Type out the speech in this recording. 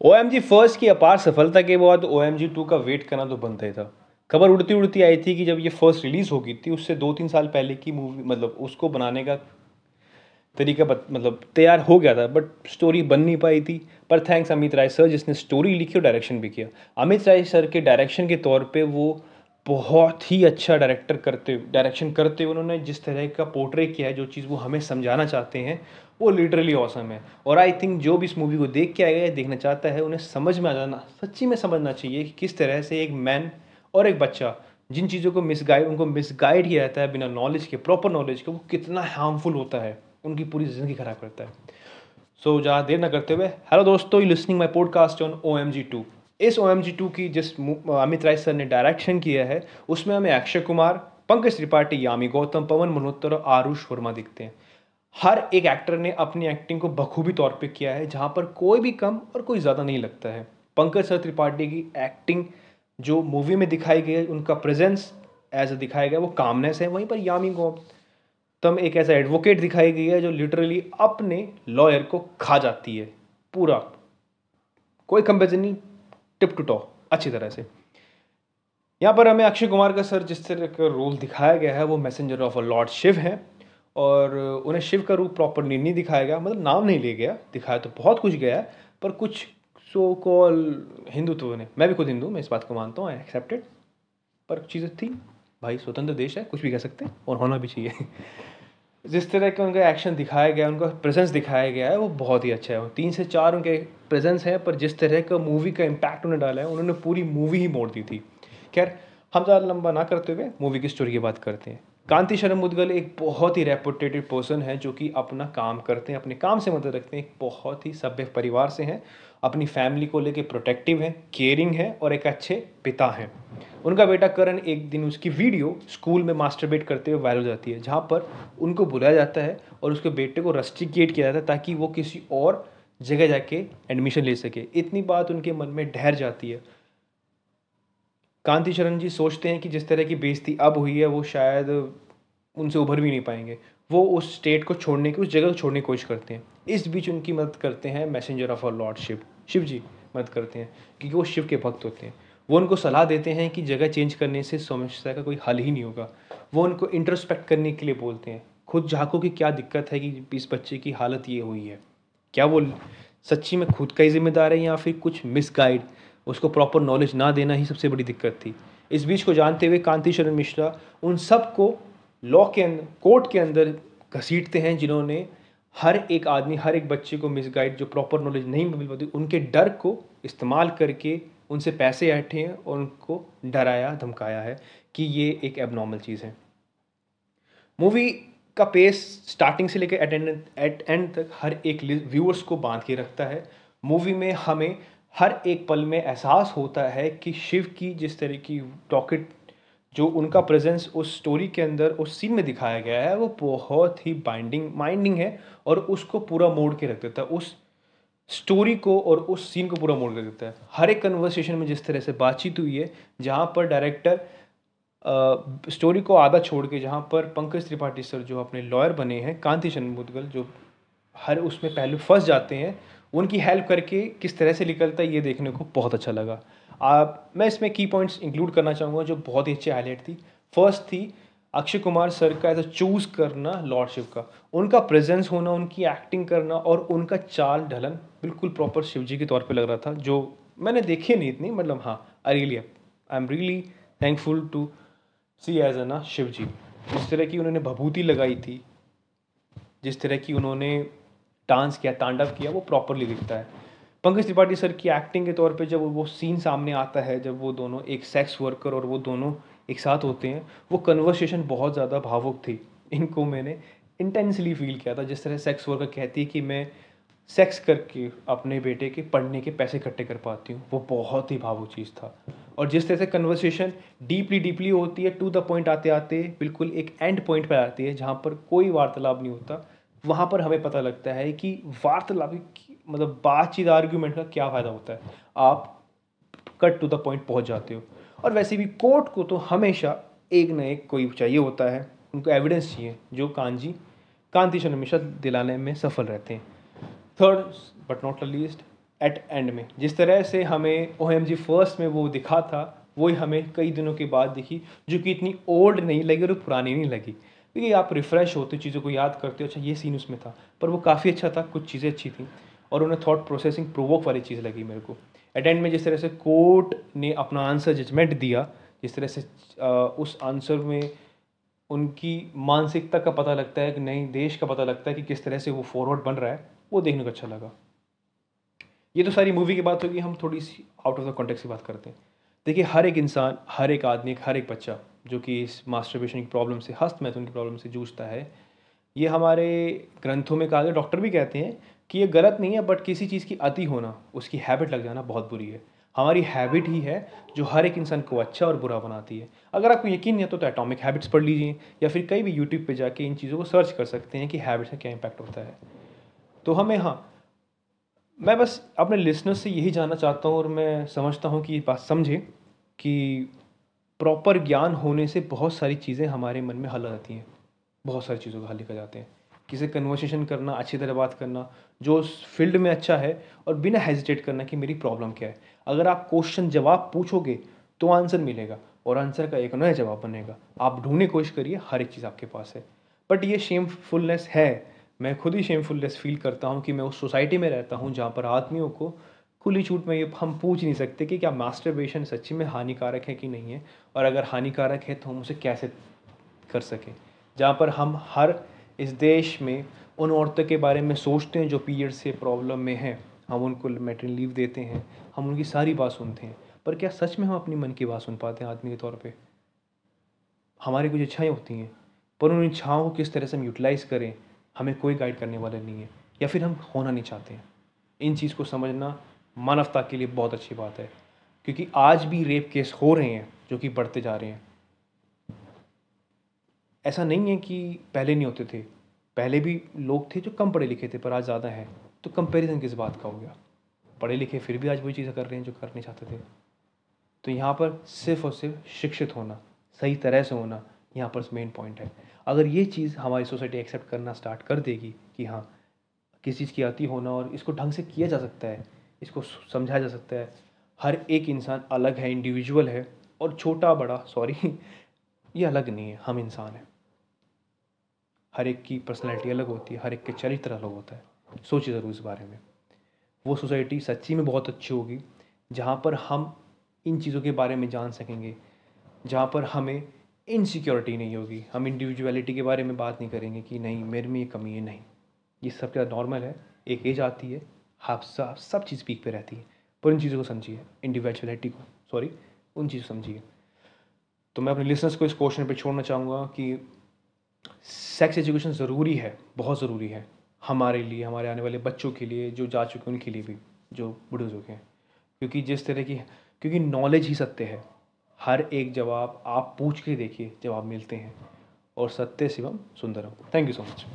ओ M जी first की अपार सफलता के बाद ओ एम जी टू का वेट करना तो बनता ही था। खबर उड़ती उड़ती आई थी कि जब ये फ़र्स्ट रिलीज़ हो गई थी, उससे दो तीन साल पहले की मूवी मतलब उसको बनाने का तरीका मतलब तैयार हो गया था बट स्टोरी बन नहीं पाई थी। पर थैंक्स अमित राय सर जिसने स्टोरी लिखी और डायरेक्शन भी किया। अमित राय सर के डायरेक्शन के तौर पे वो बहुत ही अच्छा डायरेक्टर करते डायरेक्शन करते उन्होंने जिस तरह का पोर्ट्रे किया है, जो चीज़ वो हमें समझाना चाहते हैं वो लिटरली औसम है। और आई थिंक जो भी इस मूवी को देख के आएगा या देखना चाहता है उन्हें समझ में आ जाना सच्ची में समझना चाहिए कि किस तरह से एक मैन और एक बच्चा जिन चीज़ों को मिसगाइड उनको मिसगाइड ही रहता है बिना नॉलेज के प्रॉपर नॉलेज के वो कितना हार्मफुल होता है उनकी पूरी ज़िंदगी ख़राब करता है। सो so, ज़्यादा देर ना करते हुए हेलो दोस्तों you listening my podcast on O M G two इस ओ एम जी टू की जिस अमित राय सर ने डायरेक्शन किया है उसमें हमें अक्षय कुमार पंकज त्रिपाठी यामी गौतम पवन मल्होत्रा और आरुष वर्मा दिखते हैं। हर एक एक्टर ने अपनी एक्टिंग को बखूबी तौर पे किया है, जहाँ पर कोई भी कम और कोई ज़्यादा नहीं लगता है। पंकज सर त्रिपाठी की एक्टिंग जो मूवी में दिखाई गई है उनका प्रेजेंस एज दिखाया गया, वो कामनेस है, वहीं पर यामी गौतम एक ऐसा एडवोकेट दिखाई गई है, जो लिटरली अपने लॉयर को खा जाती है, पूरा। कोई कंपेरिजन नहीं टिप टू टॉ अच्छी तरह से। यहाँ पर हमें अक्षय कुमार का सर, जिस तरह का रोल दिखाया गया है, वो messenger of a lord Shiv है। और उन्हें शिव का रूप प्रॉपरली नहीं दिखाया गया मतलब नाम नहीं ले गया, दिखाया तो बहुत कुछ गया पर कुछ सो कॉल हिंदुत्व ने, मैं भी खुद हिंदू मैं इस बात को मानता हूँ आई एक्सेप्टेड पर चीज़ें थी, भाई स्वतंत्र देश है, कुछ भी कह सकते हैं, और होना भी चाहिए। जिस तरह का उनका एक्शन दिखाया गया, उनका प्रेजेंस दिखाया गया है, वो बहुत ही अच्छा है तीन से चार उनके प्रेजेंस है, पर जिस तरह का मूवी का इम्पैक्ट उन्हें डाला है, उन्होंने पूरी मूवी ही मोड़ दी थी। खैर, हम ज़्यादा लंबा ना करते हुए मूवी की स्टोरी की बात करते हैं। कांति शर्म मुदगल एक बहुत ही रेपुटेटेड पर्सन है, जो कि अपना काम करते हैं, अपने काम से मदद रखते हैं, एक बहुत ही सभ्य परिवार से हैं, अपनी फैमिली को लेके प्रोटेक्टिव हैं केयरिंग है और एक अच्छे पिता हैं। उनका बेटा करण एक दिन उसकी वीडियो स्कूल में मास्टरबेट करते हुए वायरल हो जाती है, जहाँ पर उनको बुलाया जाता है और उसके बेटे को रस्टिकेट किया जाता है ताकि वो किसी और जगह जाके एडमिशन ले सके। इतनी बात उनके मन में ठहर जाती है। कांति शरण जी सोचते हैं कि जिस तरह की बेइज्जती अब हुई है, वो शायद उनसे उभर भी नहीं पाएँगे। वो उस स्टेट को छोड़ने की, उस जगह को छोड़ने की कोशिश करते हैं। इस बीच उनकी मदद करते हैं messenger of a lord Shiv Shiv ji, मदद करते हैं, क्योंकि वो शिव के भक्त होते हैं। वो उनको सलाह देते हैं कि जगह चेंज करने से समस्या का कोई हल ही नहीं होगा। वो उनको इंट्रोस्पेक्ट करने के लिए बोलते हैं। खुद झाँको की क्या दिक्कत है कि इस बच्चे की हालत ये हुई है? क्या वो सच्ची में खुद का ही जिम्मेदार है या फिर कुछ मिसगाइड उसको प्रॉपर नॉलेज ना देना ही सबसे बड़ी दिक्कत थी। इस बीच को जानते हुए कांति शरण मिश्रा उन सबको लॉ के अंदर कोर्ट के अंदर घसीटते हैं जिन्होंने हर एक आदमी, हर एक बच्चे को मिसगाइड जो प्रॉपर नॉलेज नहीं मिल पाती, उनके डर को इस्तेमाल करके उनसे पैसे ऐठे हैं और उनको डराया, धमकाया है कि ये एक एबनॉर्मल चीज़ है। मूवी का पेस स्टार्टिंग से लेकर एट एंड एट एंड तक हर एक व्यूअर्स को बाँध के रखता है। मूवी में हमें हर एक पल में एहसास होता है कि शिव की जिस तरह की टॉकेट जो उनका प्रेजेंस उस स्टोरी के अंदर, उस सीन में दिखाया गया है, वो बहुत ही बाइंडिंग माइंडिंग है और उसको पूरा मोड़ के रख देता है। उस स्टोरी को और उस सीन को पूरा मोड़ कर देता है। हर एक कन्वर्सेशन में जिस तरह से बातचीत हुई है, जहाँ पर डायरेक्टर स्टोरी को आधा छोड़ के, जहाँ पर पंकज त्रिपाठी सर जो अपने लॉयर बने हैं, कांति चंद जो हर उसमें पहले फंस जाते हैं, उनकी हेल्प करके किस तरह से निकलता है, ये देखने को बहुत अच्छा लगा। आप, मैं इसमें की पॉइंट्स इंक्लूड करना चाहूँगा जो बहुत ही अच्छी हाईलाइट थी। फ़र्स्ट थी अक्षय कुमार सर का एज चूज़ करना लॉर्डशिप का। उनका प्रेजेंस होना, उनकी एक्टिंग करना और उनका चाल ढलन बिल्कुल प्रॉपर शिव जी के तौर पे लग रहा था, जो मैंने देखे नहीं इतनी मतलब हाँ I really I am really thankful to see as a ना शिव जी जिस तरह की उन्होंने भभूति लगाई थी, जिस तरह की उन्होंने डांस किया, तांडव किया, वो प्रॉपरली दिखता है। पंकज त्रिपाठी सर की एक्टिंग के तौर पे जब वो सीन सामने आता है, जब वो दोनों एक सेक्स वर्कर और वो दोनों एक साथ होते हैं, वो कन्वर्सेशन बहुत ज़्यादा भावुक थी। इनको मैंने इंटेंसली फील किया था, जिस तरह सेक्स वर्कर कहती है कि मैं सेक्स करके अपने बेटे के पढ़ने के पैसे इकट्ठे कर पाती हूँ। वो बहुत ही भावुक चीज़ था। और जिस तरह से कन्वर्सेशन डीपली डीपली होती है टू द पॉइंट आते आते बिल्कुल एक एंड पॉइंट पर आती है, जहाँ पर कोई वार्तालाप नहीं होता, वहाँ पर हमें पता लगता है कि वार्तालाप मतलब बातचीत आर्ग्यूमेंट का क्या फ़ायदा होता है? आप कट टू द पॉइंट पहुँच जाते हो। और वैसे भी कोर्ट को तो हमेशा एक न एक कोई चाहिए होता है। उनको एविडेंस चाहिए, जो कांजी, कांति हमेशा दिलाने में सफल रहते हैं। Third but not least at end में। जिस तरह से हमें ओ एम जी फ़र्स्ट में वो दिखा था, वही हमें कई दिनों के बाद दिखी, जो कि इतनी ओल्ड नहीं लगी और पुरानी नहीं लगी। क्योंकि आप रिफ़्रेश होते चीज़ों को याद करते हो अच्छा ये सीन उसमें था, पर वो काफ़ी अच्छा था, कुछ चीज़ें अच्छी थी। और उन्हें थॉट प्रोसेसिंग प्रोवोक वाली चीज़ लगी मेरे को। एट एंड में जिस तरह से कोर्ट ने अपना आंसर जजमेंट दिया, जिस तरह से उस आंसर में उनकी मानसिकता का पता लगता है कि नई देश का पता लगता है कि किस तरह से वो फॉरवर्ड बन रहा है, वो देखने को अच्छा लगा। ये तो सारी मूवी की बात होगी, हम थोड़ी सी आउट ऑफ़ द कॉन्टेक्स्ट की बात करते हैं। देखिए, हर एक इंसान, हर एक आदमी, हर एक बच्चा, जो कि इस मास्टरबेशन की प्रॉब्लम से, हस्त मैथुन की प्रॉब्लम से जूझता है, ये हमारे ग्रंथों में कहा गया डॉक्टर भी कहते हैं कि ये गलत नहीं है बट किसी चीज़ की अति होना उसकी हैबिट लग जाना बहुत बुरी है। हमारी हैबिट ही है जो हर एक इंसान को अच्छा और बुरा बनाती है। अगर आपको यकीन नहीं है तो, तो एटॉमिक हैबिट्स पढ़ लीजिए या फिर कहीं भी यूट्यूब पे जाके इन चीज़ों को सर्च कर सकते हैं कि हैबिट्स का क्या इम्पैक्ट होता है। तो हमें हाँ मैं बस अपने लिसनर्स से यही जानना चाहता हूँ और मैं समझता हूँ कि ये बात समझे कि प्रॉपर ज्ञान होने से बहुत सारी चीज़ें हमारे मन में हल आ जाती हैं। बहुत सारी चीज़ों का हल लिखा जाते हैं। किसी कन्वर्सेशन करना, अच्छी तरह बात करना, जो उस फ़ील्ड में अच्छा है और बिना हेजिटेट करना कि मेरी प्रॉब्लम क्या है। अगर आप क्वेश्चन जवाब पूछोगे तो आंसर मिलेगा और आंसर का एक नया जवाब बनेगा। आप ढूँढने की कोशिश करिए, हर एक चीज़ आपके पास है। बट ये शेमफुलनेस है। मैं खुद ही शेमफुलनेस फील करता हूँ कि मैं उस सोसाइटी में रहता हूँ जहाँ पर आदमियों को खुली छूट में ये हम पूछ नहीं सकते कि क्या मास्टरबेशन सच्ची में हानिकारक है कि नहीं है? और अगर हानिकारक है तो हम उसे कैसे कर सकें? जहाँ पर हम हर इस देश में उन औरतों के बारे में सोचते हैं जो पीरियड से प्रॉब्लम में हैं। हम उनको मेटरन लीव देते हैं। हम उनकी सारी बात सुनते हैं। पर क्या सच में हम अपनी मन की बात सुन पाते हैं आदमी के तौर पे? हमारी कुछ इच्छाएँ होती हैं। पर उन इच्छाओं को किस तरह से हम यूटिलाइज़ करें, हमें कोई गाइड करने वाला नहीं है। या फिर हम होना नहीं चाहते हैं। इन चीज़ को समझना मानवता के लिए बहुत अच्छी बात है। क्योंकि आज भी रेप केस हो रहे हैं, जो कि बढ़ते जा रहे हैं। ऐसा नहीं है कि पहले नहीं होते थे। पहले भी लोग थे जो कम पढ़े लिखे थे, पर आज ज़्यादा हैं। तो कंपैरिजन किस बात का हो गया? पढ़े लिखे फिर भी आज वही चीज़ें कर रहे हैं जो करने चाहते थे। तो यहाँ पर सिर्फ़ और सिर्फ़ शिक्षित होना, सही तरह से होना, यहाँ पर मेन पॉइंट है। अगर ये चीज़ हमारी सोसाइटी एक्सेप्ट करना स्टार्ट कर देगी कि हाँ किस चीज़ की आती होना और इसको ढंग से किया जा सकता है, इसको समझाया जा सकता है, हर एक इंसान अलग है इंडिविजुअल है और छोटा बड़ा सॉरी ये अलग नहीं है, हम इंसान हैं। हर एक की पर्सनैलिटी अलग होती है, हर एक के चरित्र अलग होता है। सोचिए ज़रूर इस बारे में। वो सोसाइटी सच्ची में बहुत अच्छी होगी, जहाँ पर हम इन चीज़ों के बारे में जान सकेंगे, जहाँ पर हमें इनसिक्योरिटी नहीं होगी। हम इंडिविजुअलिटी के बारे में बात नहीं करेंगे कि नहीं, मेरे में ये कमी है, नहीं। ये सब क्या नॉर्मल है? एक एज आती है, आप सब सब चीज़ पीक पे रहती है। पर उन चीज़ों को समझिए इंडिविजुअलिटी को सॉरी उन चीज़ों समझिए। तो मैं अपने लिसनर्स को इस क्वेश्चन पे छोड़ना चाहूँगा कि सेक्स एजुकेशन ज़रूरी है, बहुत ज़रूरी है। हमारे लिए, हमारे आने वाले बच्चों के लिए, जो जा चुके हैं, उनके लिए भी, जो बुढ़े हो चुके हैं। क्योंकि जिस तरह की, क्योंकि नॉलेज ही सत्य है। हर एक जवाब आप पूछ के देखिए, जवाब मिलते हैं। और सत्य शिवम Sundaram. Thank you so much